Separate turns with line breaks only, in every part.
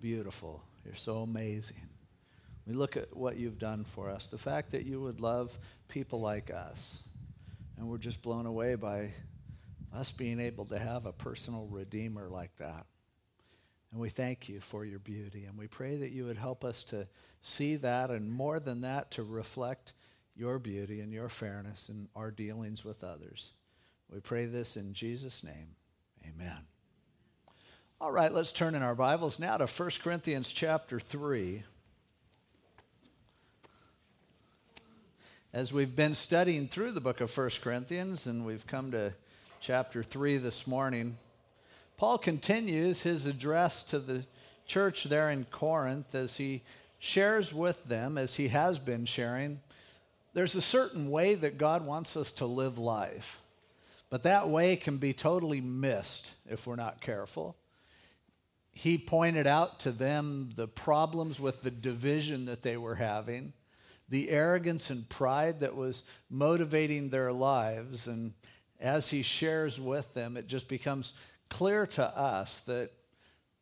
beautiful. You're so amazing. We look at what you've done for us, the fact that you would love people like us. And we're just blown away by us being able to have a personal redeemer like that. And we thank you for your beauty. And we pray that you would help us to see that and more than that, to reflect your beauty and your fairness in our dealings with others. We pray this in Jesus' name. Amen. All right, let's turn in our Bibles now to 1 Corinthians chapter 3. As we've been studying through the book of 1 Corinthians, and we've come to chapter 3 this morning, Paul continues his address to the church there in Corinth as he shares with them, as he has been sharing. There's a certain way that God wants us to live life, but that way can be totally missed if we're not careful he pointed out to them the problems with the division that they were having, the arrogance and pride that was motivating their lives. And as he shares with them, it just becomes clear to us that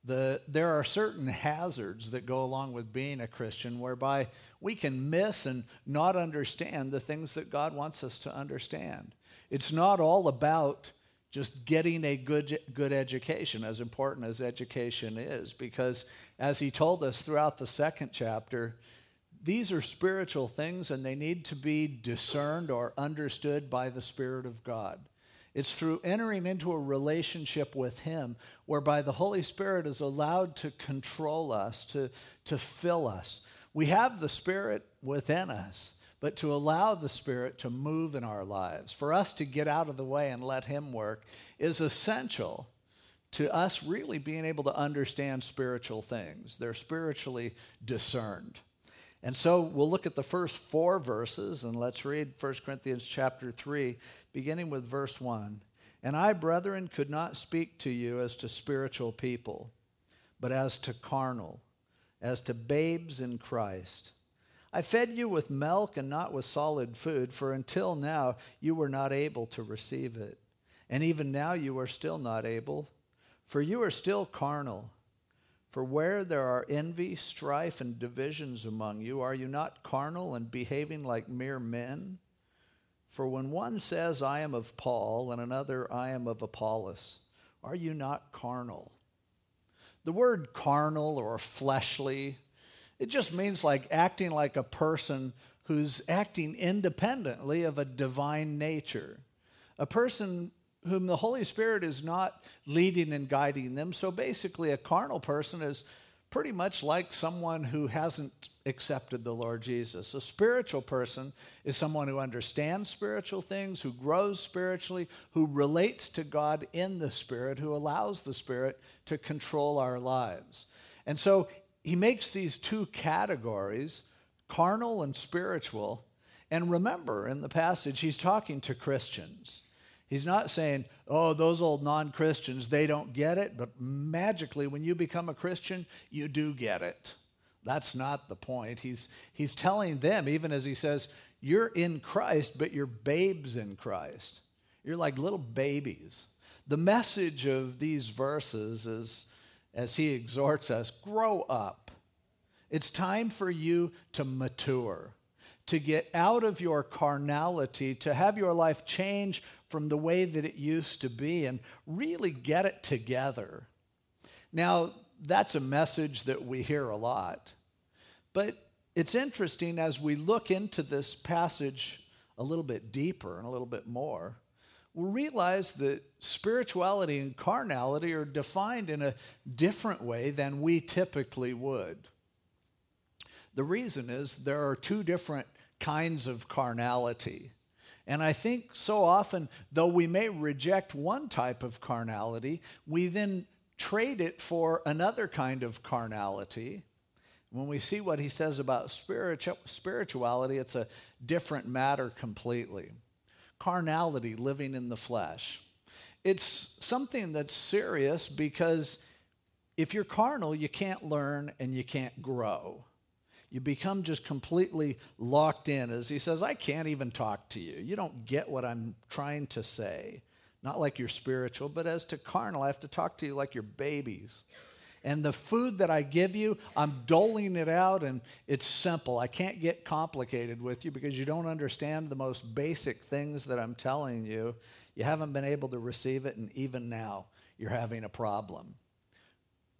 the, there are certain hazards that go along with being a Christian whereby we can miss and not understand the things that God wants us to understand. It's not all about just getting a good, good education, as important as education is, because as he told us throughout the second chapter, these are spiritual things and they need to be discerned or understood by the Spirit of God. It's through entering into a relationship with Him whereby the Holy Spirit is allowed to control us, to, to fill us. We have the Spirit within us but to allow the Spirit to move in our lives, for us to get out of the way and let Him work, is essential to us really being able to understand spiritual things. They're spiritually discerned. And so we'll look at the first four verses and let's read 1 Corinthians chapter 3, beginning with verse 1. And I, brethren, could not speak to you as to spiritual people, but as to carnal, as to babes in Christ. I fed you with milk and not with solid food, for until now you were not able to receive it. And even now you are still not able, for you are still carnal. For where there are envy, strife, and divisions among you, are you not carnal and behaving like mere men? For when one says, I am of Paul, and another, I am of Apollos, are you not carnal? The word carnal or fleshly it just means like acting like a person who's acting independently of a divine nature. A person whom the Holy Spirit is not leading and guiding them. So basically, a carnal person is pretty much like someone who hasn't accepted the Lord Jesus. A spiritual person is someone who understands spiritual things, who grows spiritually, who relates to God in the Spirit, who allows the Spirit to control our lives. And so he makes these two categories, carnal and spiritual. And remember, in the passage, he's talking to Christians. He's not saying, oh, those old non Christians, they don't get it, but magically, when you become a Christian, you do get it. That's not the point. He's, he's telling them, even as he says, you're in Christ, but you're babes in Christ. You're like little babies. The message of these verses is as he exhorts us grow up. It's time for you to mature, to get out of your carnality, to have your life change from the way that it used to be, and really get it together. Now, that's a message that we hear a lot. But it's interesting as we look into this passage a little bit deeper and a little bit more we realize that spirituality and carnality are defined in a different way than we typically would. The reason is there are two different kinds of carnality. And I think so often, though we may reject one type of carnality, we then trade it for another kind of carnality. When we see what he says about spirituality, it's a different matter completely carnality, living in the flesh. It's something that's serious because if you're carnal, you can't learn and you can't grow. You become just completely locked in. As he says, I can't even talk to you. You don't get what I'm trying to say. Not like you're spiritual, but as to carnal, I have to talk to you like you're babies. And the food that I give you, I'm doling it out and it's simple. I can't get complicated with you because you don't understand the most basic things that I'm telling you. You haven't been able to receive it, and even now, you're having a problem.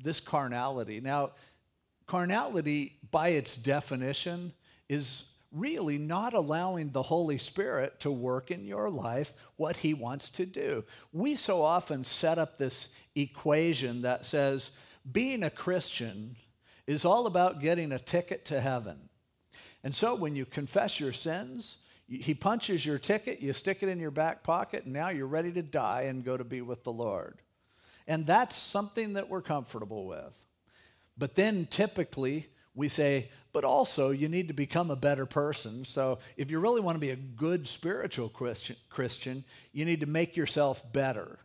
This carnality. Now, carnality, by its definition, is really not allowing the Holy Spirit to work in your life what He wants to do. We so often set up this equation that says being a Christian is all about getting a ticket to heaven. And so when you confess your sins, he punches your ticket, you stick it in your back pocket, and now you're ready to die and go to be with the Lord. And that's something that we're comfortable with. But then typically we say, but also you need to become a better person. So if you really want to be a good spiritual Christian, you need to make yourself better.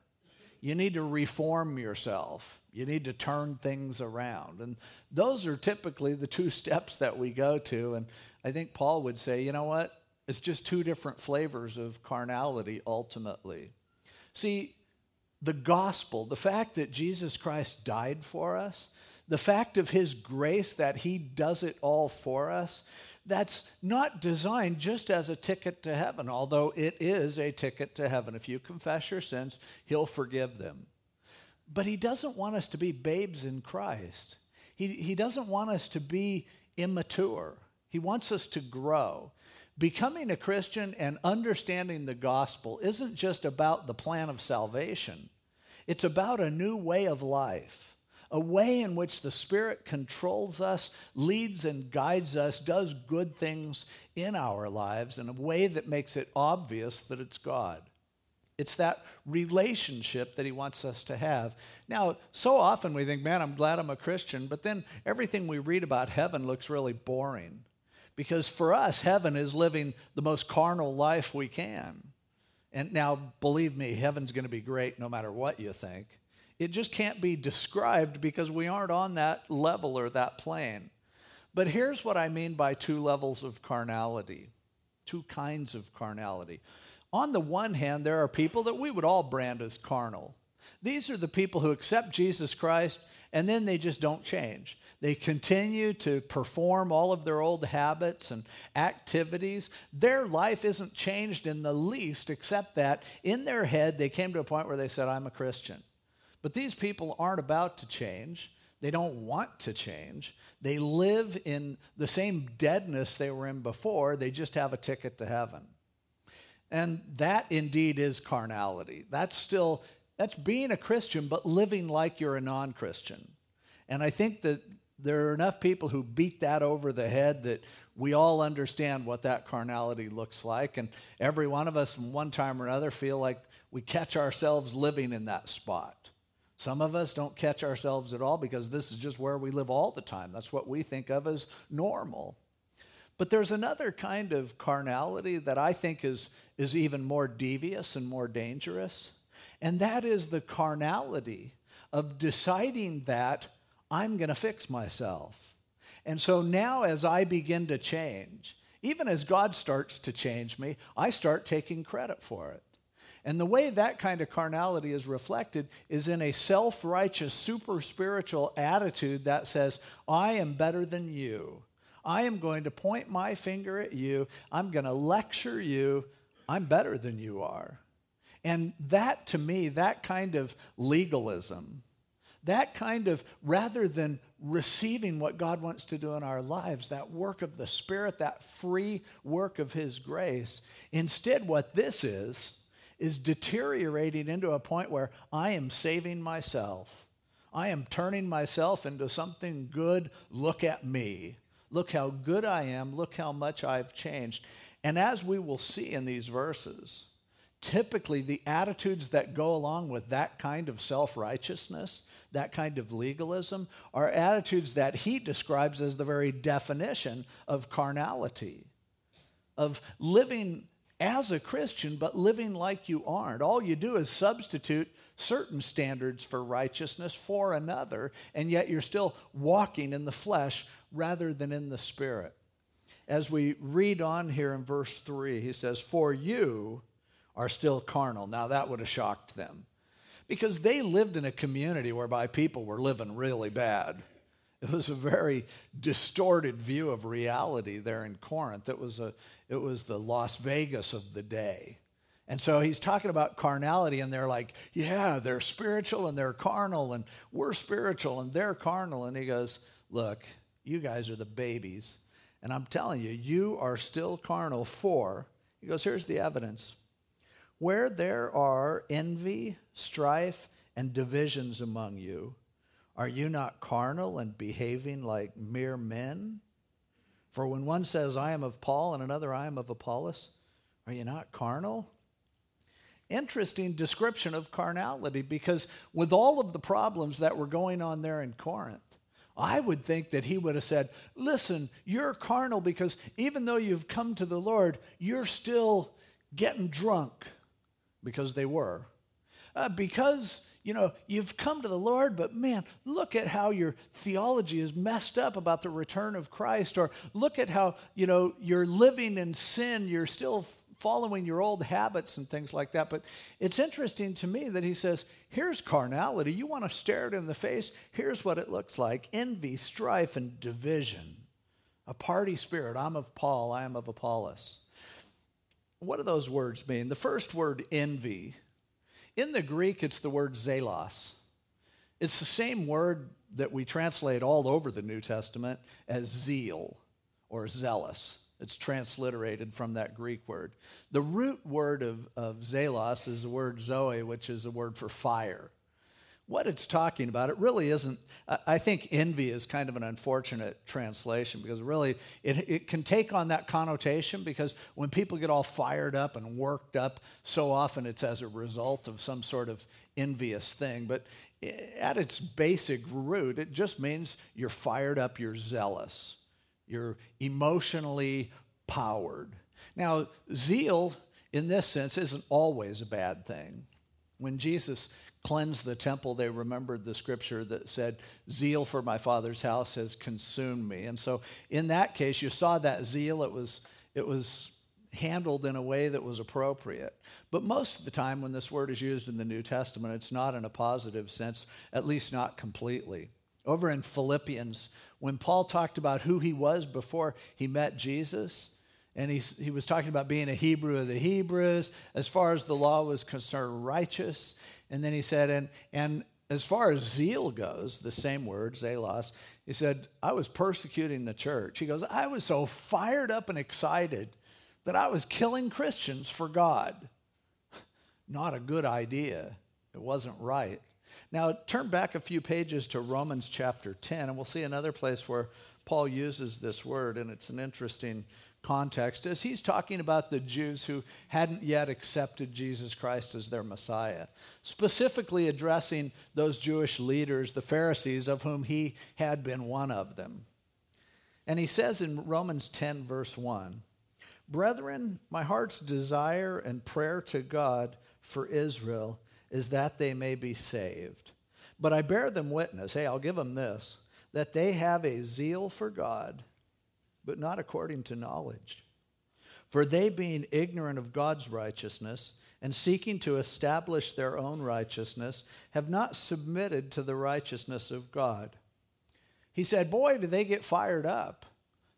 You need to reform yourself. You need to turn things around. And those are typically the two steps that we go to. And I think Paul would say, you know what? It's just two different flavors of carnality ultimately. See, the gospel, the fact that Jesus Christ died for us, the fact of his grace that he does it all for us, that's not designed just as a ticket to heaven, although it is a ticket to heaven. If you confess your sins, he'll forgive them. But he doesn't want us to be babes in Christ. He, he doesn't want us to be immature. He wants us to grow. Becoming a Christian and understanding the gospel isn't just about the plan of salvation, it's about a new way of life, a way in which the Spirit controls us, leads and guides us, does good things in our lives in a way that makes it obvious that it's God. It's that relationship that he wants us to have. Now, so often we think, man, I'm glad I'm a Christian, but then everything we read about heaven looks really boring. Because for us, heaven is living the most carnal life we can. And now, believe me, heaven's going to be great no matter what you think. It just can't be described because we aren't on that level or that plane. But here's what I mean by two levels of carnality, two kinds of carnality. On the one hand, there are people that we would all brand as carnal. These are the people who accept Jesus Christ and then they just don't change. They continue to perform all of their old habits and activities. Their life isn't changed in the least, except that in their head they came to a point where they said, I'm a Christian. But these people aren't about to change. They don't want to change. They live in the same deadness they were in before, they just have a ticket to heaven. And that indeed is carnality. That's still that's being a Christian but living like you're a non-Christian. And I think that there are enough people who beat that over the head that we all understand what that carnality looks like. And every one of us, one time or another, feel like we catch ourselves living in that spot. Some of us don't catch ourselves at all because this is just where we live all the time. That's what we think of as normal. But there's another kind of carnality that I think is, is even more devious and more dangerous, and that is the carnality of deciding that I'm going to fix myself. And so now, as I begin to change, even as God starts to change me, I start taking credit for it. And the way that kind of carnality is reflected is in a self righteous, super spiritual attitude that says, I am better than you. I am going to point my finger at you. I'm going to lecture you. I'm better than you are. And that, to me, that kind of legalism, that kind of, rather than receiving what God wants to do in our lives, that work of the Spirit, that free work of His grace, instead, what this is, is deteriorating into a point where I am saving myself. I am turning myself into something good. Look at me. Look how good I am. Look how much I've changed. And as we will see in these verses, typically the attitudes that go along with that kind of self righteousness, that kind of legalism, are attitudes that he describes as the very definition of carnality, of living as a Christian, but living like you aren't. All you do is substitute certain standards for righteousness for another, and yet you're still walking in the flesh rather than in the spirit. As we read on here in verse 3, he says, For you, are still carnal. Now, that would have shocked them. Because they lived in a community whereby people were living really bad. It was a very distorted view of reality there in Corinth. It was, a, it was the Las Vegas of the day. And so he's talking about carnality, and they're like, yeah, they're spiritual and they're carnal, and we're spiritual and they're carnal. And he goes, look, you guys are the babies. And I'm telling you, you are still carnal for, he goes, here's the evidence. Where there are envy, strife, and divisions among you, are you not carnal and behaving like mere men? For when one says, I am of Paul, and another, I am of Apollos, are you not carnal? Interesting description of carnality because with all of the problems that were going on there in Corinth, I would think that he would have said, Listen, you're carnal because even though you've come to the Lord, you're still getting drunk because they were. Uh, because you know, you've come to the Lord, but man, look at how your theology is messed up about the return of Christ, or look at how, you know, you're living in sin, you're still following your old habits and things like that. But it's interesting to me that he says, here's carnality. You want to stare it in the face? Here's what it looks like envy, strife, and division. A party spirit. I'm of Paul, I am of Apollos. What do those words mean? The first word, envy, in the Greek, it's the word zelos. It's the same word that we translate all over the New Testament as zeal or zealous. It's transliterated from that Greek word. The root word of, of zelos is the word zoe, which is a word for fire what it's talking about, it really isn't. I think envy is kind of an unfortunate translation because really it, it can take on that connotation because when people get all fired up and worked up, so often it's as a result of some sort of envious thing. But at its basic root, it just means you're fired up, you're zealous, you're emotionally powered. Now, zeal in this sense isn't always a bad thing. When Jesus cleansed the temple, they remembered the scripture that said, Zeal for my father's house has consumed me. And so in that case, you saw that zeal, it was, it was handled in a way that was appropriate. But most of the time, when this word is used in the New Testament, it's not in a positive sense, at least not completely. Over in Philippians, when Paul talked about who he was before he met Jesus, and he, he was talking about being a Hebrew of the Hebrews, as far as the law was concerned, righteous. And then he said, and, and as far as zeal goes, the same word, zelos, he said, I was persecuting the church. He goes, I was so fired up and excited that I was killing Christians for God. Not a good idea. It wasn't right. Now, turn back a few pages to Romans chapter 10, and we'll see another place where Paul uses this word, and it's an interesting context is he's talking about the Jews who hadn't yet accepted Jesus Christ as their Messiah, specifically addressing those Jewish leaders, the Pharisees, of whom he had been one of them. And he says in Romans 10, verse 1 Brethren, my heart's desire and prayer to God for Israel is that they may be saved. But I bear them witness, hey, I'll give them this, that they have a zeal for God but not according to knowledge. For they, being ignorant of God's righteousness and seeking to establish their own righteousness, have not submitted to the righteousness of God. He said, Boy, do they get fired up.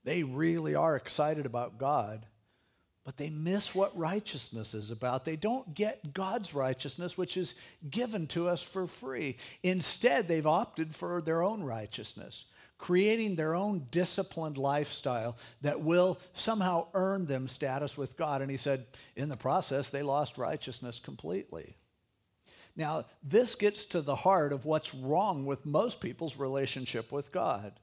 They really are excited about God, but they miss what righteousness is about. They don't get God's righteousness, which is given to us for free. Instead, they've opted for their own righteousness creating their own disciplined lifestyle that will somehow earn them status with God. And he said, in the process, they lost righteousness completely. Now, this gets to the heart of what's wrong with most people's relationship with God.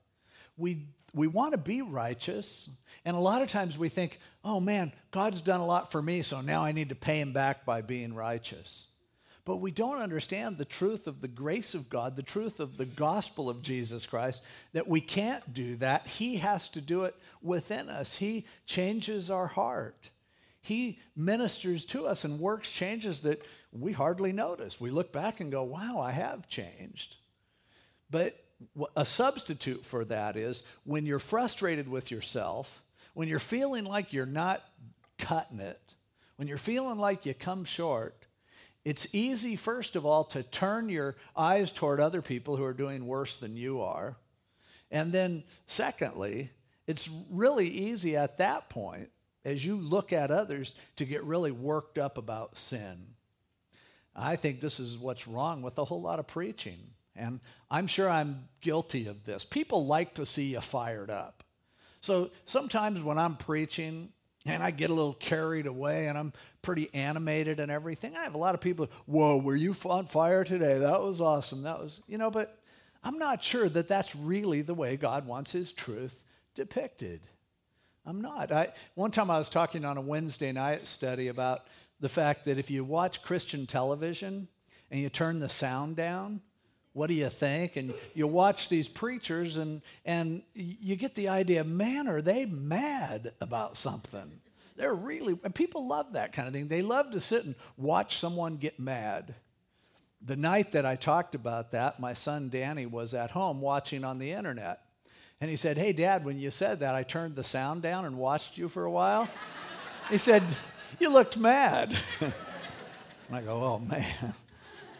We, we want to be righteous, and a lot of times we think, oh man, God's done a lot for me, so now I need to pay him back by being righteous. But we don't understand the truth of the grace of God, the truth of the gospel of Jesus Christ, that we can't do that. He has to do it within us. He changes our heart. He ministers to us and works changes that we hardly notice. We look back and go, wow, I have changed. But a substitute for that is when you're frustrated with yourself, when you're feeling like you're not cutting it, when you're feeling like you come short, it's easy, first of all, to turn your eyes toward other people who are doing worse than you are. And then, secondly, it's really easy at that point, as you look at others, to get really worked up about sin. I think this is what's wrong with a whole lot of preaching. And I'm sure I'm guilty of this. People like to see you fired up. So sometimes when I'm preaching and I get a little carried away and I'm pretty animated and everything, I have a lot of people, whoa, were you on fire today? That was awesome. That was, you know, but I'm not sure that that's really the way God wants his truth depicted. I'm not. I, one time I was talking on a Wednesday night study about the fact that if you watch Christian television and you turn the sound down, what do you think? And you watch these preachers and, and you get the idea, man, are they mad about something? They're really, and people love that kind of thing. They love to sit and watch someone get mad. The night that I talked about that, my son Danny was at home watching on the internet. And he said, Hey, Dad, when you said that, I turned the sound down and watched you for a while. he said, You looked mad. and I go, Oh, man.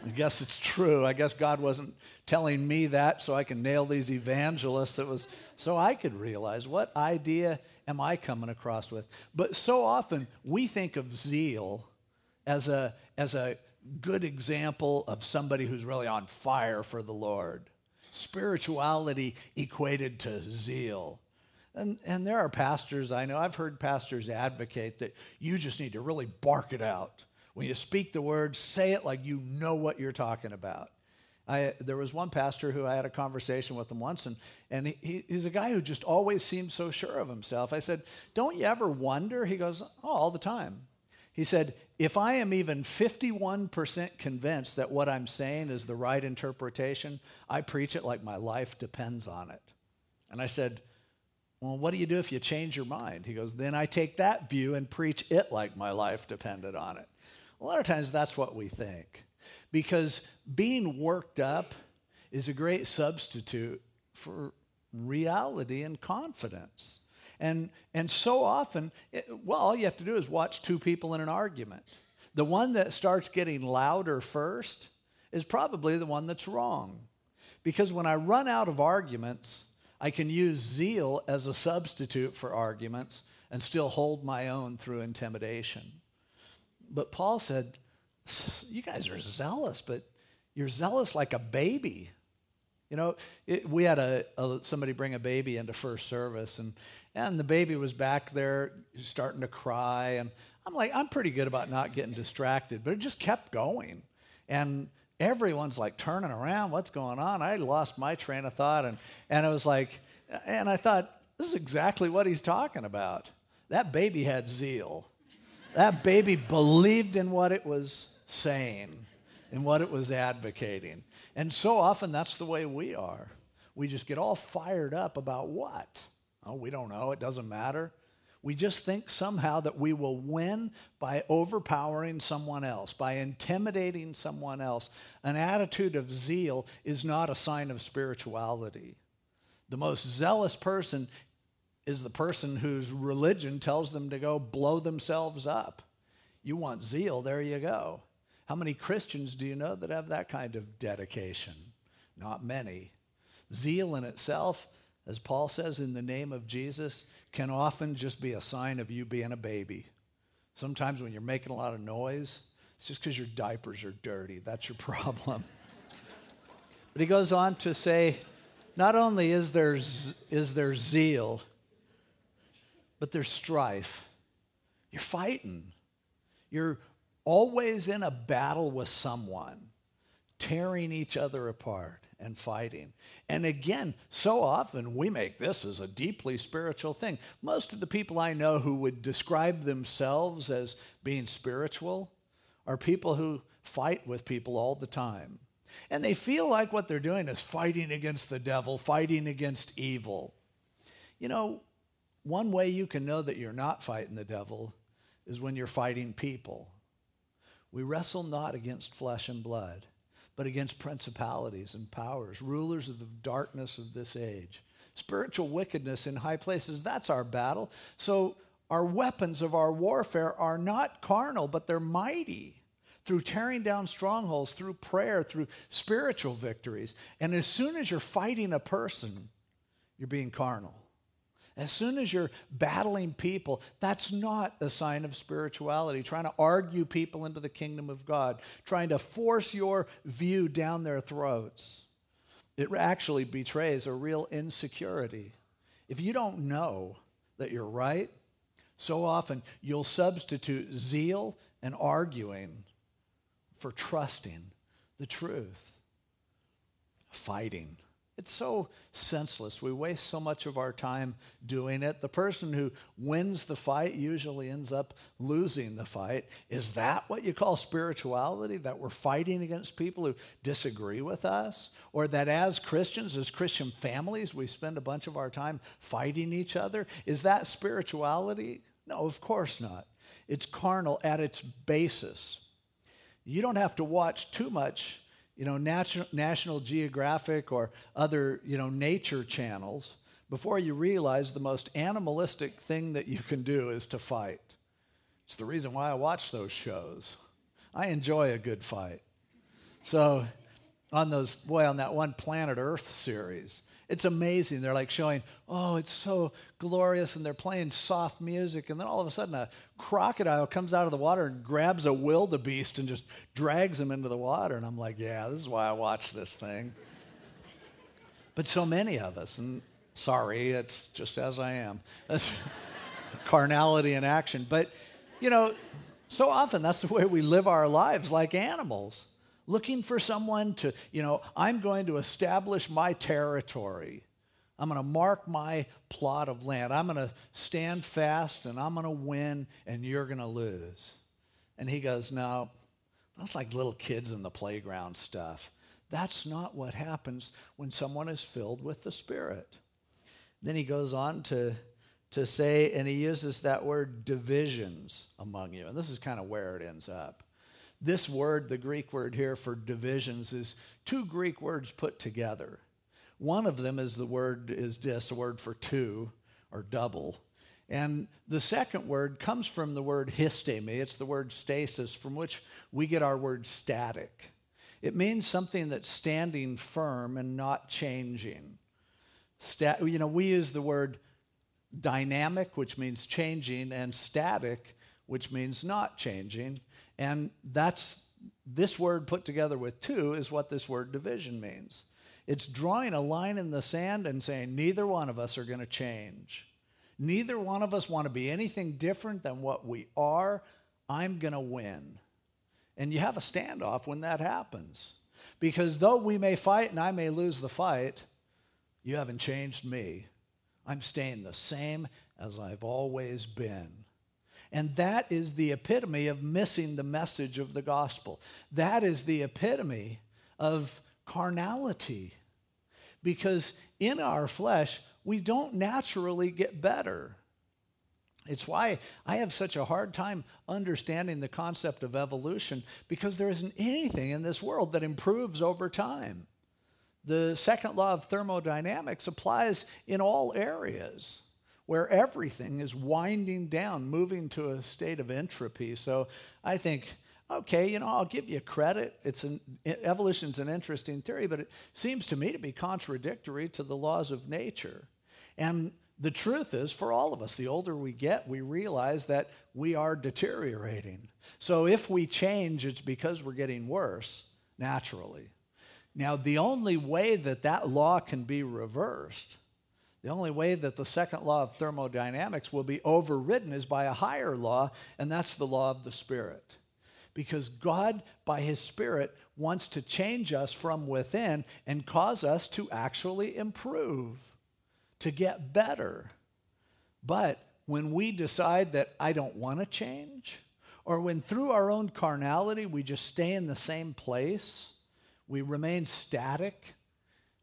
I guess it's true. I guess God wasn't telling me that so I can nail these evangelists. It was so I could realize what idea am I coming across with. But so often we think of zeal as a, as a good example of somebody who's really on fire for the Lord. Spirituality equated to zeal. And, and there are pastors I know, I've heard pastors advocate that you just need to really bark it out. When you speak the word, say it like you know what you're talking about. I, there was one pastor who I had a conversation with him once, and, and he, he's a guy who just always seems so sure of himself. I said, Don't you ever wonder? He goes, Oh, all the time. He said, If I am even 51% convinced that what I'm saying is the right interpretation, I preach it like my life depends on it. And I said, Well, what do you do if you change your mind? He goes, Then I take that view and preach it like my life depended on it. A lot of times that's what we think. Because being worked up is a great substitute for reality and confidence. And, and so often, it, well, all you have to do is watch two people in an argument. The one that starts getting louder first is probably the one that's wrong. Because when I run out of arguments, I can use zeal as a substitute for arguments and still hold my own through intimidation. But Paul said, You guys are zealous, but you're zealous like a baby. You know, it, we had a, a, somebody bring a baby into first service, and, and the baby was back there starting to cry. And I'm like, I'm pretty good about not getting distracted, but it just kept going. And everyone's like turning around, what's going on? I lost my train of thought. And, and it was like, and I thought, this is exactly what he's talking about. That baby had zeal. That baby believed in what it was saying and what it was advocating. And so often that's the way we are. We just get all fired up about what? Oh, we don't know. It doesn't matter. We just think somehow that we will win by overpowering someone else, by intimidating someone else. An attitude of zeal is not a sign of spirituality. The most zealous person is the person whose religion tells them to go blow themselves up. You want zeal, there you go. How many Christians do you know that have that kind of dedication? Not many. Zeal in itself, as Paul says in the name of Jesus, can often just be a sign of you being a baby. Sometimes when you're making a lot of noise, it's just because your diapers are dirty. That's your problem. but he goes on to say, not only is there, is there zeal, but there's strife. You're fighting. You're always in a battle with someone, tearing each other apart and fighting. And again, so often we make this as a deeply spiritual thing. Most of the people I know who would describe themselves as being spiritual are people who fight with people all the time. And they feel like what they're doing is fighting against the devil, fighting against evil. You know, one way you can know that you're not fighting the devil is when you're fighting people. We wrestle not against flesh and blood, but against principalities and powers, rulers of the darkness of this age. Spiritual wickedness in high places, that's our battle. So, our weapons of our warfare are not carnal, but they're mighty through tearing down strongholds, through prayer, through spiritual victories. And as soon as you're fighting a person, you're being carnal. As soon as you're battling people, that's not a sign of spirituality. Trying to argue people into the kingdom of God, trying to force your view down their throats. It actually betrays a real insecurity. If you don't know that you're right, so often you'll substitute zeal and arguing for trusting the truth, fighting it's so senseless. We waste so much of our time doing it. The person who wins the fight usually ends up losing the fight. Is that what you call spirituality? That we're fighting against people who disagree with us? Or that as Christians, as Christian families, we spend a bunch of our time fighting each other? Is that spirituality? No, of course not. It's carnal at its basis. You don't have to watch too much you know, National, National Geographic or other, you know, nature channels before you realize the most animalistic thing that you can do is to fight. It's the reason why I watch those shows. I enjoy a good fight. So, on those, boy, on that one Planet Earth series, it's amazing. They're like showing, oh, it's so glorious, and they're playing soft music, and then all of a sudden a crocodile comes out of the water and grabs a wildebeest and just drags him into the water. And I'm like, yeah, this is why I watch this thing. but so many of us, and sorry, it's just as I am. That's carnality in action. But, you know, so often that's the way we live our lives like animals looking for someone to, you know, I'm going to establish my territory. I'm going to mark my plot of land. I'm going to stand fast and I'm going to win and you're going to lose. And he goes, No, that's like little kids in the playground stuff. That's not what happens when someone is filled with the Spirit. Then he goes on to, to say, and he uses that word divisions among you. And this is kind of where it ends up. This word, the Greek word here for divisions, is two Greek words put together. One of them is the word is dis, a word for two or double. And the second word comes from the word histemi. It's the word stasis, from which we get our word static. It means something that's standing firm and not changing. Stat, you know, we use the word dynamic, which means changing, and static, which means not changing. And that's this word put together with two is what this word division means. It's drawing a line in the sand and saying, neither one of us are going to change. Neither one of us want to be anything different than what we are. I'm going to win. And you have a standoff when that happens. Because though we may fight and I may lose the fight, you haven't changed me. I'm staying the same as I've always been. And that is the epitome of missing the message of the gospel. That is the epitome of carnality. Because in our flesh, we don't naturally get better. It's why I have such a hard time understanding the concept of evolution because there isn't anything in this world that improves over time. The second law of thermodynamics applies in all areas where everything is winding down, moving to a state of entropy. So I think, okay, you know, I'll give you credit. It's an evolution's an interesting theory, but it seems to me to be contradictory to the laws of nature. And the truth is, for all of us, the older we get, we realize that we are deteriorating. So if we change, it's because we're getting worse naturally. Now, the only way that that law can be reversed the only way that the second law of thermodynamics will be overridden is by a higher law, and that's the law of the Spirit. Because God, by His Spirit, wants to change us from within and cause us to actually improve, to get better. But when we decide that I don't want to change, or when through our own carnality we just stay in the same place, we remain static,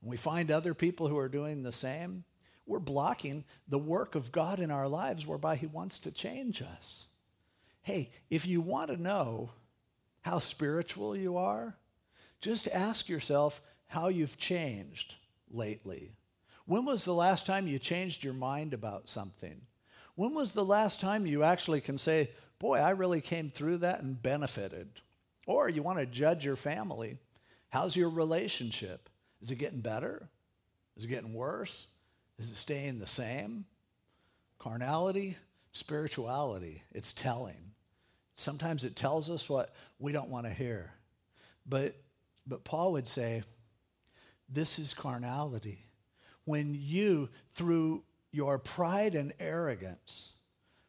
and we find other people who are doing the same, we're blocking the work of God in our lives whereby He wants to change us. Hey, if you want to know how spiritual you are, just ask yourself how you've changed lately. When was the last time you changed your mind about something? When was the last time you actually can say, Boy, I really came through that and benefited? Or you want to judge your family. How's your relationship? Is it getting better? Is it getting worse? Is it staying the same? Carnality, spirituality, it's telling. Sometimes it tells us what we don't want to hear. But, but Paul would say, this is carnality. When you, through your pride and arrogance,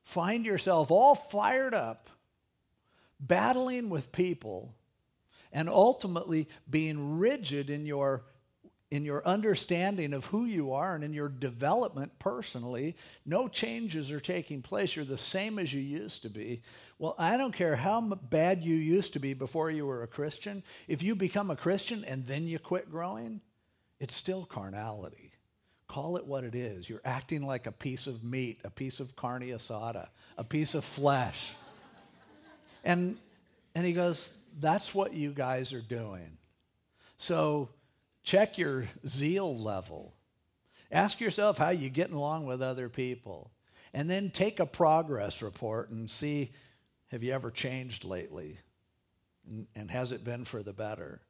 find yourself all fired up, battling with people, and ultimately being rigid in your in your understanding of who you are and in your development personally, no changes are taking place. You're the same as you used to be. Well, I don't care how bad you used to be before you were a Christian. If you become a Christian and then you quit growing, it's still carnality. Call it what it is. You're acting like a piece of meat, a piece of carne asada, a piece of flesh. And, and he goes, That's what you guys are doing. So, Check your zeal level. Ask yourself how you're getting along with other people. And then take a progress report and see have you ever changed lately? And, and has it been for the better?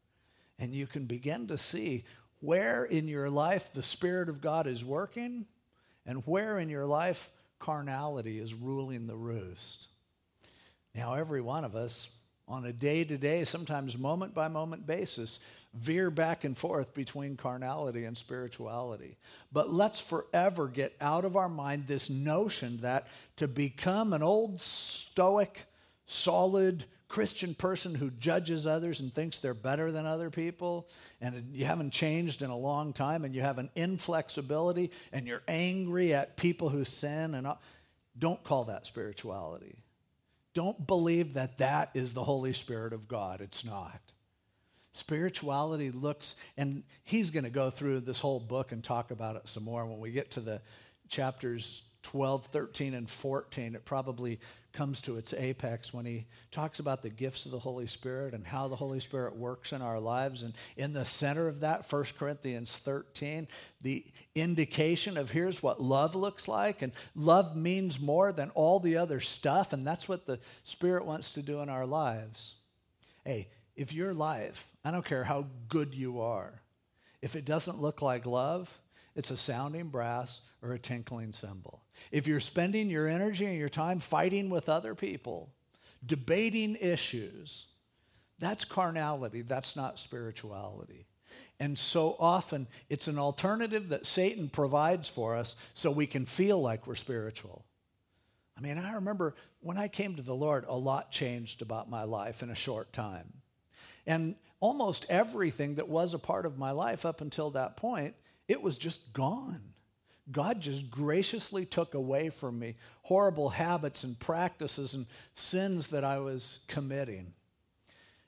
And you can begin to see where in your life the Spirit of God is working and where in your life carnality is ruling the roost. Now, every one of us, on a day to day, sometimes moment by moment basis, veer back and forth between carnality and spirituality. But let's forever get out of our mind this notion that to become an old stoic, solid Christian person who judges others and thinks they're better than other people, and you haven't changed in a long time, and you have an inflexibility, and you're angry at people who sin, and don't call that spirituality. Don't believe that that is the Holy Spirit of God. It's not. Spirituality looks, and he's going to go through this whole book and talk about it some more. When we get to the chapters 12, 13, and 14, it probably comes to its apex when he talks about the gifts of the Holy Spirit and how the Holy Spirit works in our lives. And in the center of that, 1 Corinthians 13, the indication of here's what love looks like. And love means more than all the other stuff. And that's what the Spirit wants to do in our lives. Hey, if your life, I don't care how good you are, if it doesn't look like love, it's a sounding brass or a tinkling cymbal. If you're spending your energy and your time fighting with other people, debating issues, that's carnality, that's not spirituality. And so often it's an alternative that Satan provides for us so we can feel like we're spiritual. I mean, I remember when I came to the Lord, a lot changed about my life in a short time. And almost everything that was a part of my life up until that point, it was just gone. God just graciously took away from me horrible habits and practices and sins that I was committing.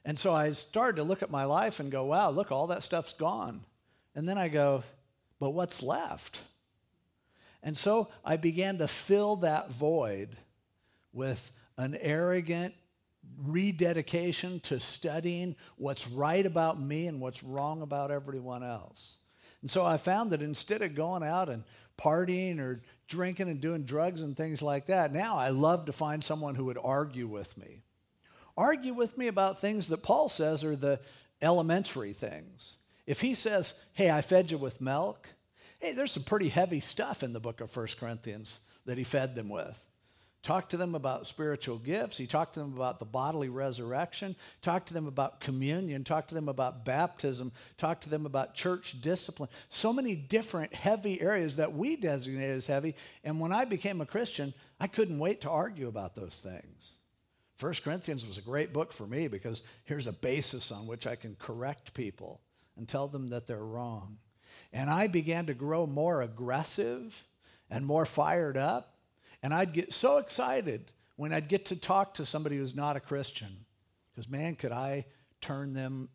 And so I started to look at my life and go, wow, look, all that stuff's gone. And then I go, but what's left? And so I began to fill that void with an arrogant, rededication to studying what's right about me and what's wrong about everyone else. And so I found that instead of going out and partying or drinking and doing drugs and things like that, now I love to find someone who would argue with me. Argue with me about things that Paul says are the elementary things. If he says, Hey, I fed you with milk, hey, there's some pretty heavy stuff in the book of First Corinthians that he fed them with. Talked to them about spiritual gifts. He talked to them about the bodily resurrection. Talked to them about communion. Talked to them about baptism. Talked to them about church discipline. So many different heavy areas that we designate as heavy. And when I became a Christian, I couldn't wait to argue about those things. First Corinthians was a great book for me because here's a basis on which I can correct people and tell them that they're wrong. And I began to grow more aggressive and more fired up and I'd get so excited when I'd get to talk to somebody who's not a Christian. Because, man, could I turn them,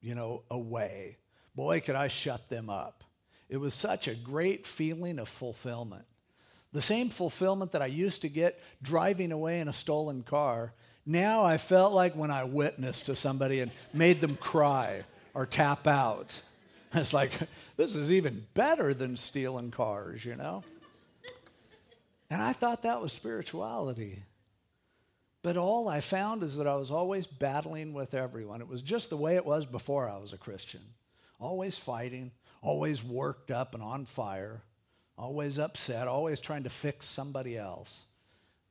you know, away. Boy, could I shut them up. It was such a great feeling of fulfillment. The same fulfillment that I used to get driving away in a stolen car, now I felt like when I witnessed to somebody and made them cry or tap out. It's like, this is even better than stealing cars, you know? And I thought that was spirituality. But all I found is that I was always battling with everyone. It was just the way it was before I was a Christian. Always fighting, always worked up and on fire, always upset, always trying to fix somebody else.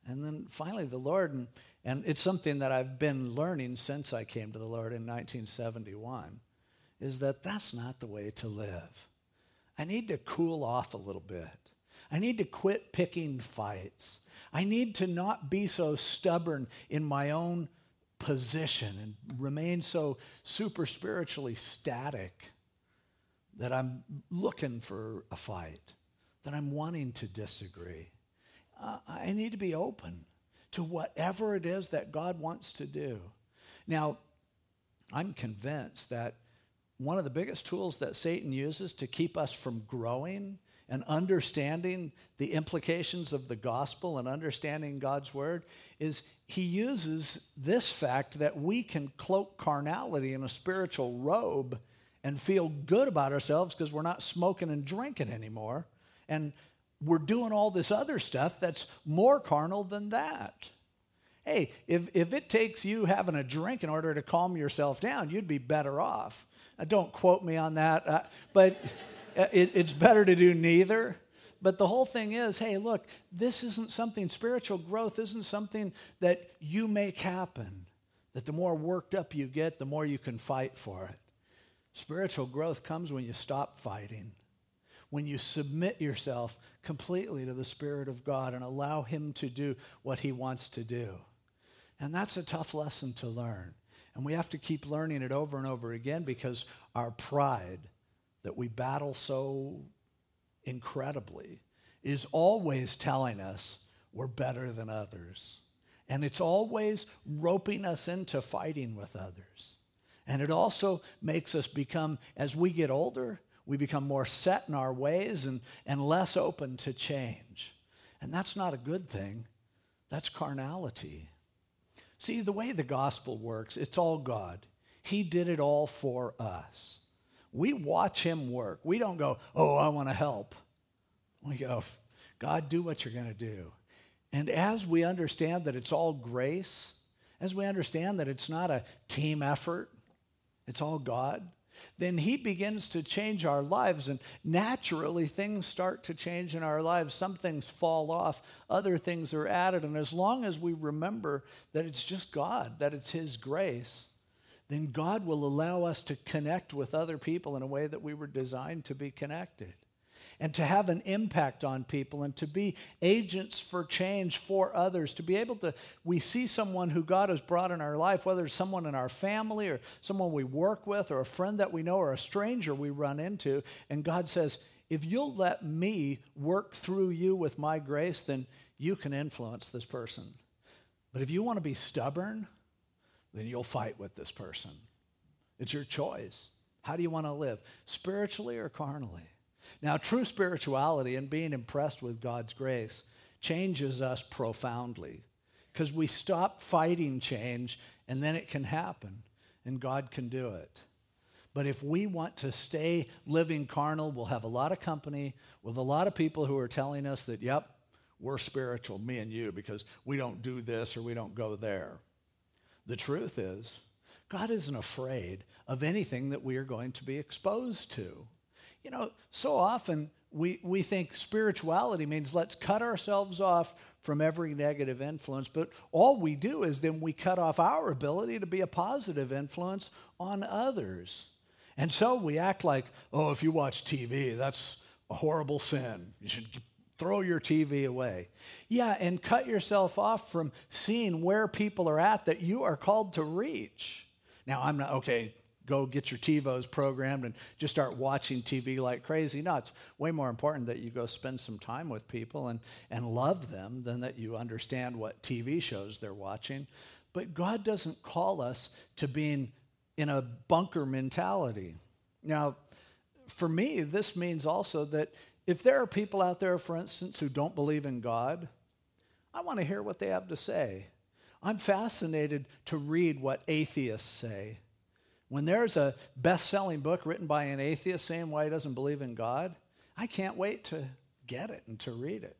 And then finally, the Lord, and, and it's something that I've been learning since I came to the Lord in 1971, is that that's not the way to live. I need to cool off a little bit. I need to quit picking fights. I need to not be so stubborn in my own position and remain so super spiritually static that I'm looking for a fight, that I'm wanting to disagree. Uh, I need to be open to whatever it is that God wants to do. Now, I'm convinced that one of the biggest tools that Satan uses to keep us from growing and understanding the implications of the gospel and understanding God's word is he uses this fact that we can cloak carnality in a spiritual robe and feel good about ourselves because we're not smoking and drinking anymore. And we're doing all this other stuff that's more carnal than that. Hey, if, if it takes you having a drink in order to calm yourself down, you'd be better off. Uh, don't quote me on that, uh, but Uh, it, it's better to do neither. But the whole thing is hey, look, this isn't something, spiritual growth isn't something that you make happen. That the more worked up you get, the more you can fight for it. Spiritual growth comes when you stop fighting, when you submit yourself completely to the Spirit of God and allow Him to do what He wants to do. And that's a tough lesson to learn. And we have to keep learning it over and over again because our pride that we battle so incredibly is always telling us we're better than others. And it's always roping us into fighting with others. And it also makes us become, as we get older, we become more set in our ways and, and less open to change. And that's not a good thing. That's carnality. See, the way the gospel works, it's all God. He did it all for us. We watch Him work. We don't go, oh, I want to help. We go, God, do what you're going to do. And as we understand that it's all grace, as we understand that it's not a team effort, it's all God, then He begins to change our lives. And naturally, things start to change in our lives. Some things fall off, other things are added. And as long as we remember that it's just God, that it's His grace, then God will allow us to connect with other people in a way that we were designed to be connected and to have an impact on people and to be agents for change for others. To be able to, we see someone who God has brought in our life, whether it's someone in our family or someone we work with or a friend that we know or a stranger we run into, and God says, if you'll let me work through you with my grace, then you can influence this person. But if you want to be stubborn, then you'll fight with this person. It's your choice. How do you want to live, spiritually or carnally? Now, true spirituality and being impressed with God's grace changes us profoundly because we stop fighting change and then it can happen and God can do it. But if we want to stay living carnal, we'll have a lot of company with a lot of people who are telling us that, yep, we're spiritual, me and you, because we don't do this or we don't go there. The truth is, God isn't afraid of anything that we are going to be exposed to. You know, so often we, we think spirituality means let's cut ourselves off from every negative influence, but all we do is then we cut off our ability to be a positive influence on others. And so we act like, oh, if you watch TV, that's a horrible sin. You should throw your TV away. Yeah, and cut yourself off from seeing where people are at that you are called to reach. Now, I'm not, okay, go get your TiVos programmed and just start watching TV like crazy. No, it's way more important that you go spend some time with people and, and love them than that you understand what TV shows they're watching. But God doesn't call us to being in a bunker mentality. Now, for me, this means also that if there are people out there, for instance, who don't believe in God, I want to hear what they have to say. I'm fascinated to read what atheists say when there's a best selling book written by an atheist saying why he doesn't believe in God, I can't wait to get it and to read it.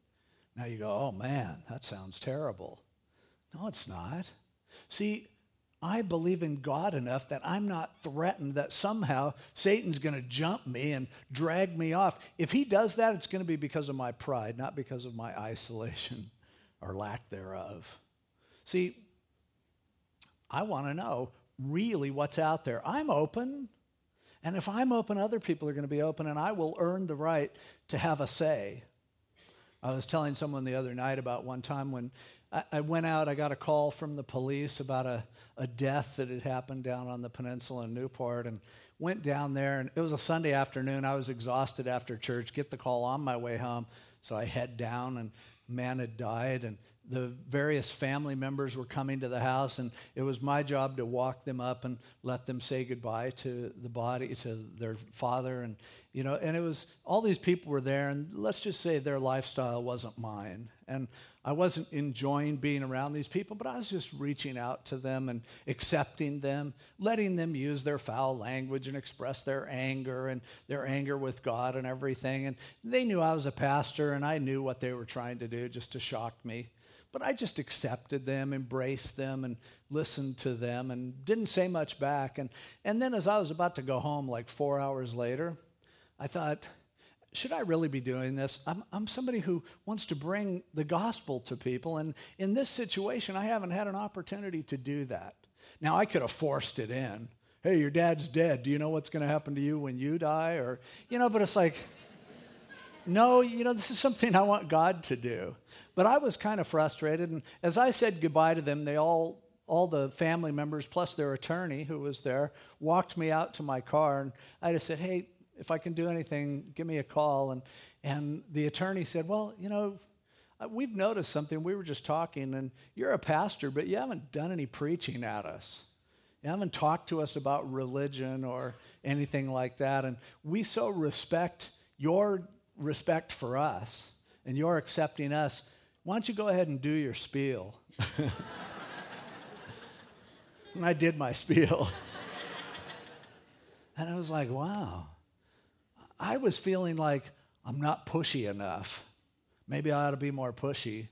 Now you go, oh man, that sounds terrible. No, it's not. See, I believe in God enough that I'm not threatened that somehow Satan's going to jump me and drag me off. If he does that, it's going to be because of my pride, not because of my isolation or lack thereof. See, I want to know really what's out there. I'm open. And if I'm open, other people are going to be open, and I will earn the right to have a say. I was telling someone the other night about one time when I, went out, I got a call from the police about a, a death that had happened down on the peninsula in Newport, and went down there, and it was a Sunday afternoon. I was exhausted after church, get the call on my way home, so I head down, and man had died, and the various family members were coming to the house, and it was my job to walk them up and let them say goodbye to the body, to their father, and you know, and it was all these people were there, and let's just say their lifestyle wasn't mine, and I wasn't enjoying being around these people, but I was just reaching out to them and accepting them, letting them use their foul language and express their anger and their anger with God and everything, and they knew I was a pastor, and I knew what they were trying to do just to shock me. But I just accepted them, embraced them, and listened to them and didn't say much back. And, and then as I was about to go home, like four hours later, I thought, should I really be doing this? I'm, I'm somebody who wants to bring the gospel to people. And in this situation, I haven't had an opportunity to do that. Now, I could have forced it in. Hey, your dad's dead. Do you know what's going to happen to you when you die? Or, you know, but it's like, no, you know, this is something I want God to do. But I was kind of frustrated. And as I said goodbye to them, they all, all the family members, plus their attorney who was there, walked me out to my car. And I just said, hey, if I can do anything, give me a call. And, and the attorney said, well, you know, uh, we've noticed something. We were just talking, and you're a pastor, but you haven't done any preaching at us. You haven't talked to us about religion or anything like that. And we so respect your respect for us and you're accepting us, why don't you go ahead and do your spiel? and I did my spiel. and I was like, wow. I was feeling like I'm not pushy enough. Maybe I ought to be more pushy.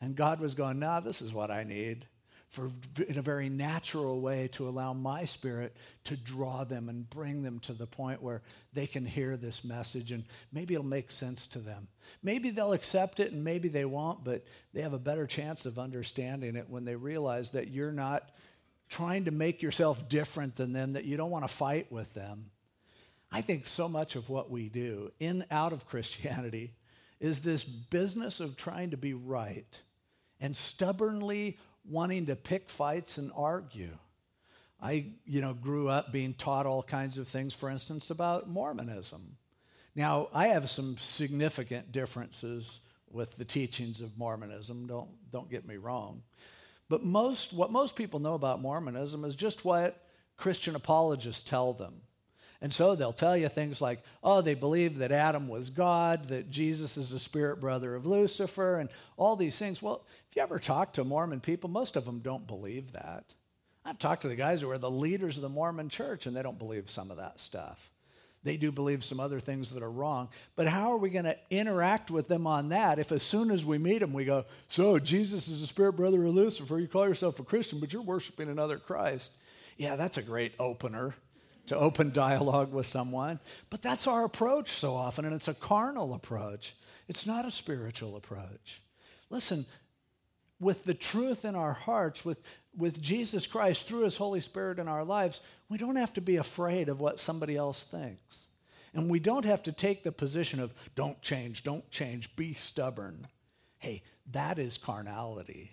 And God was going, nah, this is what I need for in a very natural way to allow my spirit to draw them and bring them to the point where they can hear this message and maybe it'll make sense to them. Maybe they'll accept it and maybe they won't, but they have a better chance of understanding it when they realize that you're not trying to make yourself different than them, that you don't want to fight with them. I think so much of what we do in out of Christianity is this business of trying to be right and stubbornly wanting to pick fights and argue. I, you know, grew up being taught all kinds of things, for instance, about Mormonism. Now, I have some significant differences with the teachings of Mormonism, don't, don't get me wrong. But most, what most people know about Mormonism is just what Christian apologists tell them. And so they'll tell you things like, oh, they believe that Adam was God, that Jesus is the spirit brother of Lucifer, and all these things. Well, if you ever talk to Mormon people, most of them don't believe that. I've talked to the guys who are the leaders of the Mormon church, and they don't believe some of that stuff. They do believe some other things that are wrong. But how are we going to interact with them on that if, as soon as we meet them, we go, So, Jesus is the spirit brother of Lucifer. You call yourself a Christian, but you're worshiping another Christ. Yeah, that's a great opener to open dialogue with someone. But that's our approach so often, and it's a carnal approach. It's not a spiritual approach. Listen, with the truth in our hearts, with, with Jesus Christ through his Holy Spirit in our lives, we don't have to be afraid of what somebody else thinks. And we don't have to take the position of don't change, don't change, be stubborn. Hey, that is carnality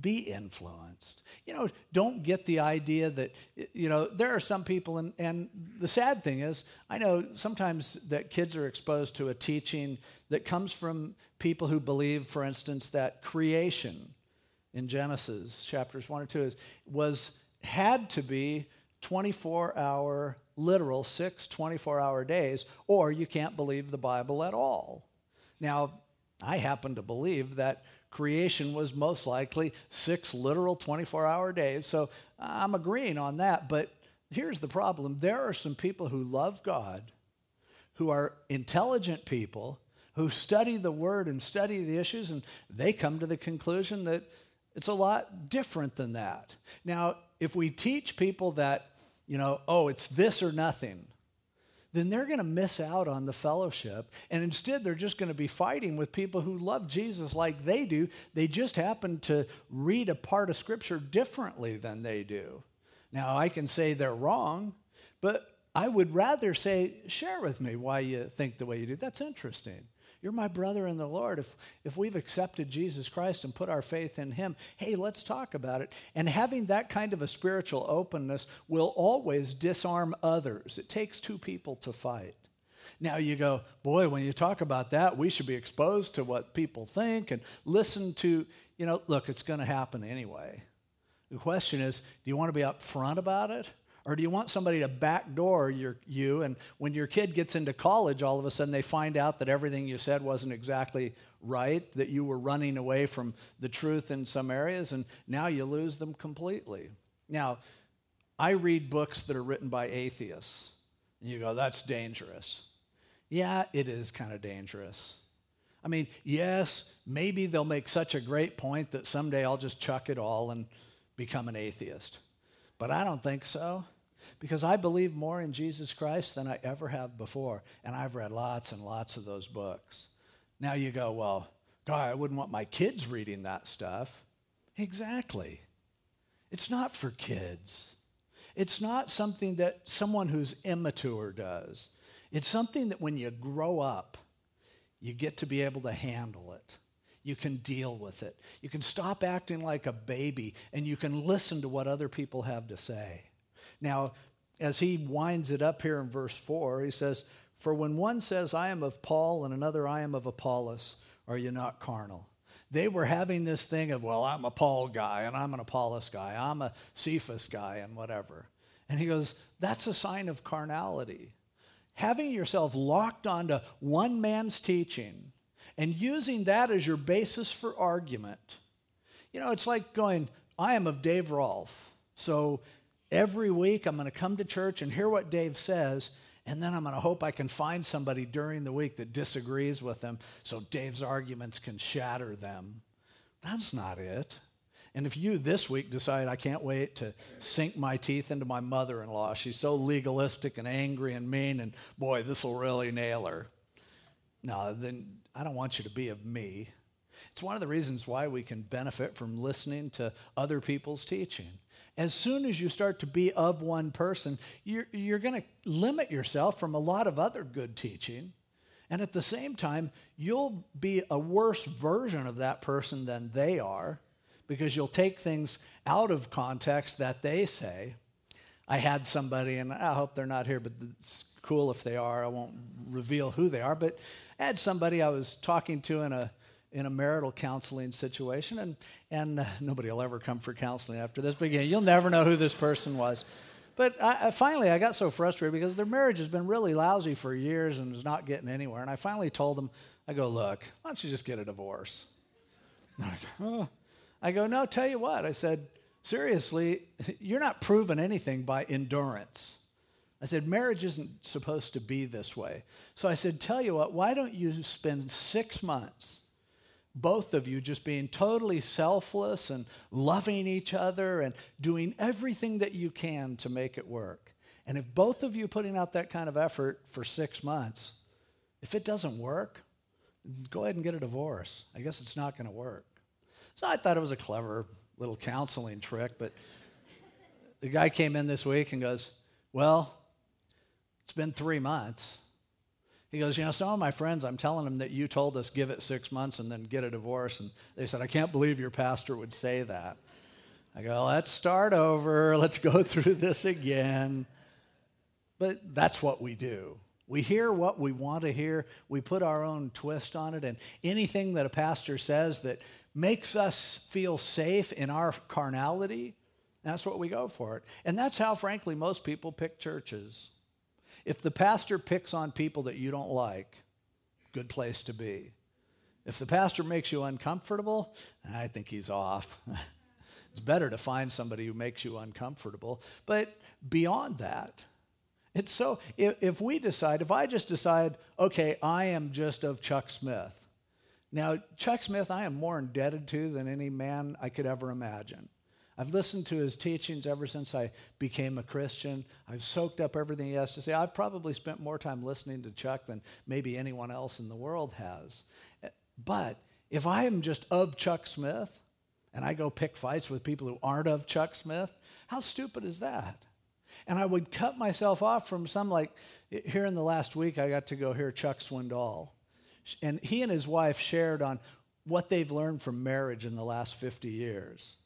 be influenced. You know, don't get the idea that, you know, there are some people, and, and the sad thing is, I know sometimes that kids are exposed to a teaching that comes from people who believe, for instance, that creation in Genesis chapters 1 or 2 is, was had to be 24 hour, literal, six 24 hour days, or you can't believe the Bible at all. Now, I happen to believe that creation was most likely six literal 24 hour days. So I'm agreeing on that. But here's the problem there are some people who love God, who are intelligent people, who study the word and study the issues, and they come to the conclusion that It's a lot different than that. Now, if we teach people that, you know, oh, it's this or nothing, then they're going to miss out on the fellowship. And instead, they're just going to be fighting with people who love Jesus like they do. They just happen to read a part of Scripture differently than they do. Now, I can say they're wrong, but I would rather say, share with me why you think the way you do. That's interesting. You're my brother in the Lord. If, if we've accepted Jesus Christ and put our faith in Him, hey, let's talk about it. And having that kind of a spiritual openness will always disarm others. It takes two people to fight. Now you go, boy, when you talk about that, we should be exposed to what people think and listen to, you know, look, it's going to happen anyway. The question is, do you want to be upfront about it? Or do you want somebody to backdoor your, you, and when your kid gets into college, all of a sudden they find out that everything you said wasn't exactly right, that you were running away from the truth in some areas, and now you lose them completely? Now, I read books that are written by atheists, and you go, that's dangerous. Yeah, it is kind of dangerous. I mean, yes, maybe they'll make such a great point that someday I'll just chuck it all and become an atheist. But I don't think so because I believe more in Jesus Christ than I ever have before. And I've read lots and lots of those books. Now you go, well, God, I wouldn't want my kids reading that stuff. Exactly. It's not for kids. It's not something that someone who's immature does. It's something that when you grow up, you get to be able to handle it you can deal with it. You can stop acting like a baby and you can listen to what other people have to say. Now, as he winds it up here in verse 4, he says, For when one says, I am of Paul, and another, I am of Apollos, are you not carnal? They were having this thing of, well, I'm a Paul guy, and I'm an Apollos guy, I'm a Cephas guy, and whatever. And he goes, That's a sign of carnality. Having yourself locked onto one man's teaching and using that as your basis for argument. You know, it's like going, I am of Dave Rolph. So every week I'm going to come to church and hear what Dave says, and then I'm going to hope I can find somebody during the week that disagrees with him so Dave's arguments can shatter them. That's not it. And if you this week decide, I can't wait to sink my teeth into my mother in law, she's so legalistic and angry and mean, and boy, this will really nail her. No, then I don't want you to be of me. It's one of the reasons why we can benefit from listening to other people's teaching. As soon as you start to be of one person, you're, you're going to limit yourself from a lot of other good teaching. And at the same time, you'll be a worse version of that person than they are because you'll take things out of context that they say. I had somebody, and I hope they're not here, but cool if they are. I won't reveal who they are, but I had somebody I was talking to in a in a marital counseling situation, and and uh, nobody will ever come for counseling after this. But again, you'll never know who this person was. But I, I finally, I got so frustrated because their marriage has been really lousy for years and is not getting anywhere. And I finally told them, I go, look, why don't you just get a divorce? I go, oh. I go, no. Tell you what, I said, seriously, you're not proving anything by endurance. I said, marriage isn't supposed to be this way. So I said, tell you what, why don't you spend six months, both of you just being totally selfless and loving each other and doing everything that you can to make it work? And if both of you putting out that kind of effort for six months, if it doesn't work, go ahead and get a divorce. I guess it's not going to work. So I thought it was a clever little counseling trick, but the guy came in this week and goes, Well, it's been three months. He goes, You know, some of my friends, I'm telling them that you told us give it six months and then get a divorce. And they said, I can't believe your pastor would say that. I go, Let's start over. Let's go through this again. But that's what we do. We hear what we want to hear, we put our own twist on it, and anything that a pastor says that makes us feel safe in our carnality, that's what we go for it. And that's how, frankly, most people pick churches. If the pastor picks on people that you don't like, good place to be. If the pastor makes you uncomfortable, I think he's off. it's better to find somebody who makes you uncomfortable. But beyond that, it's so, if, if we decide, if I just decide, okay, I am just of Chuck Smith, Now, Chuck Smith, I am more indebted to than any man I could ever imagine. I've listened to his teachings ever since I became a Christian. I've soaked up everything he has to say. I've probably spent more time listening to Chuck than maybe anyone else in the world has. But if I am just of Chuck Smith and I go pick fights with people who aren't of Chuck Smith, how stupid is that? And I would cut myself off from some, like here in the last week, I got to go hear Chuck Swindoll. And he and his wife shared on what they've learned from marriage in the last 50 years.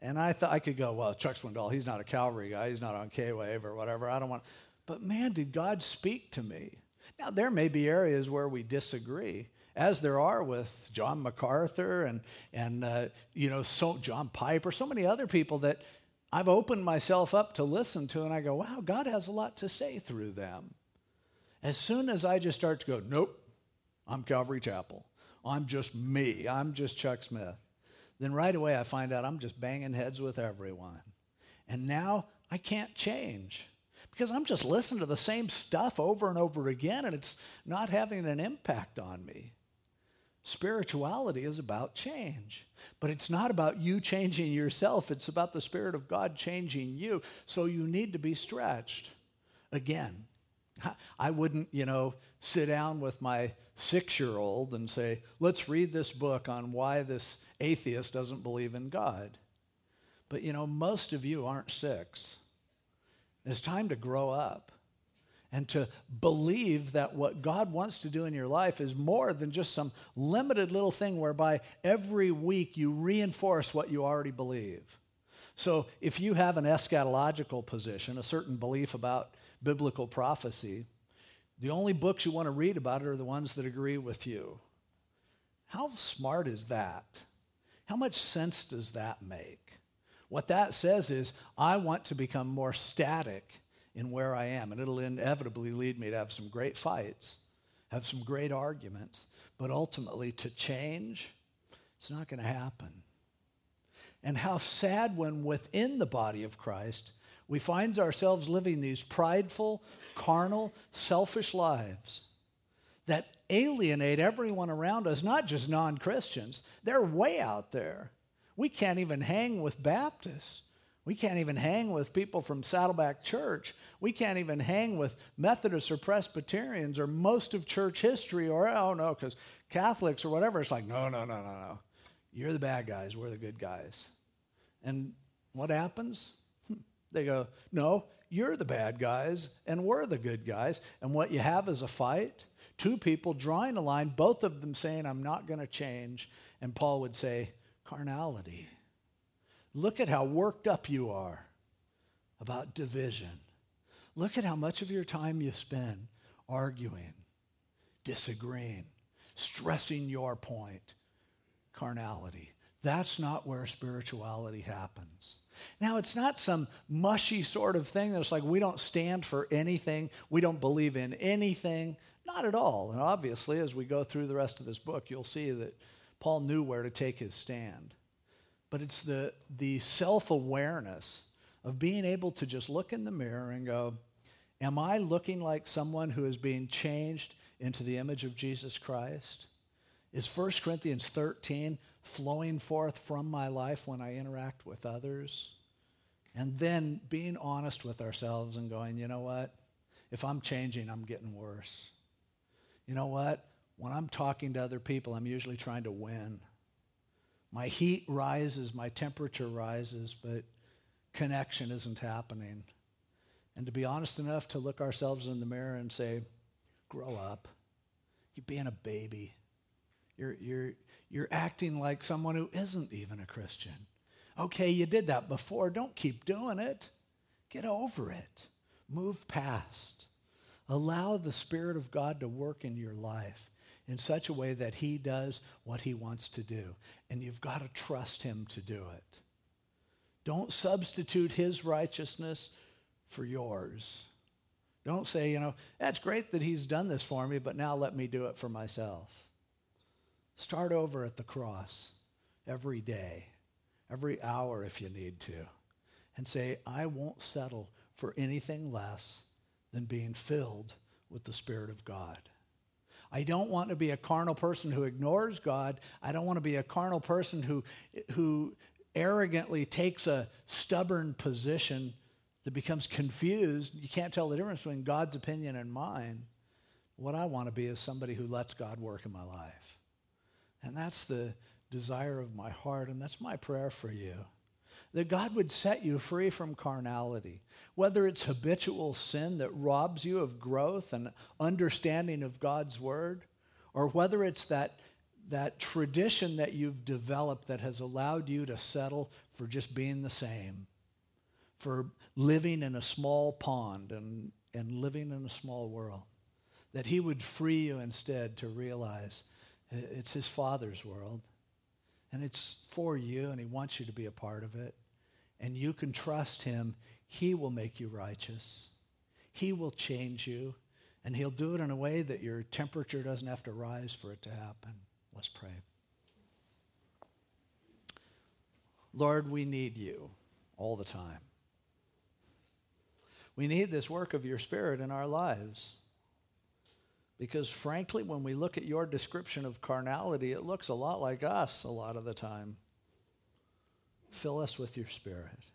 And I thought I could go, well, Chuck Swindoll, he's not a Calvary guy. He's not on K Wave or whatever. I don't want. But man, did God speak to me. Now, there may be areas where we disagree, as there are with John MacArthur and, and uh, you know, so John Piper, so many other people that I've opened myself up to listen to, and I go, wow, God has a lot to say through them. As soon as I just start to go, nope, I'm Calvary Chapel. I'm just me. I'm just Chuck Smith then right away I find out I'm just banging heads with everyone. And now I can't change because I'm just listening to the same stuff over and over again and it's not having an impact on me. Spirituality is about change, but it's not about you changing yourself. It's about the Spirit of God changing you. So you need to be stretched. Again, I wouldn't, you know, sit down with my six year old and say, let's read this book on why this atheist doesn't believe in God. But, you know, most of you aren't six. It's time to grow up and to believe that what God wants to do in your life is more than just some limited little thing whereby every week you reinforce what you already believe. So if you have an eschatological position, a certain belief about biblical prophecy, the only books you want to read about it are the ones that agree with you. How smart is that? How much sense does that make? What that says is, I want to become more static in where I am, and it'll inevitably lead me to have some great fights, have some great arguments, but ultimately to change, it's not going to happen. And how sad when within the body of Christ, we find ourselves living these prideful, carnal, selfish lives that alienate everyone around us, not just non Christians. They're way out there. We can't even hang with Baptists. We can't even hang with people from Saddleback Church. We can't even hang with Methodists or Presbyterians or most of church history or, oh no, because Catholics or whatever. It's like, no, no, no, no, no. You're the bad guys, we're the good guys. And what happens? Hmm. They go, No, you're the bad guys and we're the good guys. And what you have is a fight, two people drawing a line, both of them saying, I'm not going to change. And Paul would say, Carnality. Look at how worked up you are about division. Look at how much of your time you spend arguing, disagreeing, stressing your point. Carnality. That's not where spirituality happens. Now, it's not some mushy sort of thing that's like we don't stand for anything, we don't believe in anything. Not at all. And obviously, as we go through the rest of this book, you'll see that Paul knew where to take his stand. But it's the, the self awareness of being able to just look in the mirror and go, Am I looking like someone who is being changed into the image of Jesus Christ? Is 1 Corinthians 13 flowing forth from my life when I interact with others. And then being honest with ourselves and going, you know what? If I'm changing, I'm getting worse. You know what? When I'm talking to other people, I'm usually trying to win. My heat rises, my temperature rises, but connection isn't happening. And to be honest enough to look ourselves in the mirror and say, grow up. You're being a baby. You're, you're, you're acting like someone who isn't even a Christian. Okay, you did that before. Don't keep doing it. Get over it. Move past. Allow the Spirit of God to work in your life in such a way that He does what He wants to do. And you've got to trust Him to do it. Don't substitute His righteousness for yours. Don't say, you know, that's great that He's done this for me, but now let me do it for myself. Start over at the cross every day, every hour if you need to, and say, I won't settle for anything less than being filled with the Spirit of God. I don't want to be a carnal person who ignores God. I don't want to be a carnal person who, who arrogantly takes a stubborn position that becomes confused. You can't tell the difference between God's opinion and mine. What I want to be is somebody who lets God work in my life. And that's the desire of my heart, and that's my prayer for you. That God would set you free from carnality, whether it's habitual sin that robs you of growth and understanding of God's word, or whether it's that, that tradition that you've developed that has allowed you to settle for just being the same, for living in a small pond and, and living in a small world. That He would free you instead to realize it's His Father's world and it's for you, and He wants you to be a part of it. And you can trust Him. He will make you righteous, He will change you, and He'll do it in a way that your temperature doesn't have to rise for it to happen. Let's pray. Lord, we need you all the time. We need this work of your Spirit in our lives. Because frankly, when we look at your description of carnality, it looks a lot like us a lot of the time. Fill us with your spirit.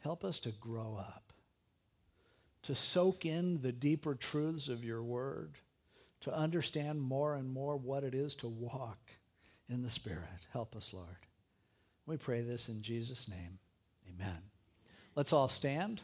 Help us to grow up, to soak in the deeper truths of your word, to understand more and more what it is to walk in the Spirit. Help us, Lord. We pray this in Jesus' name. Amen. Let's all stand.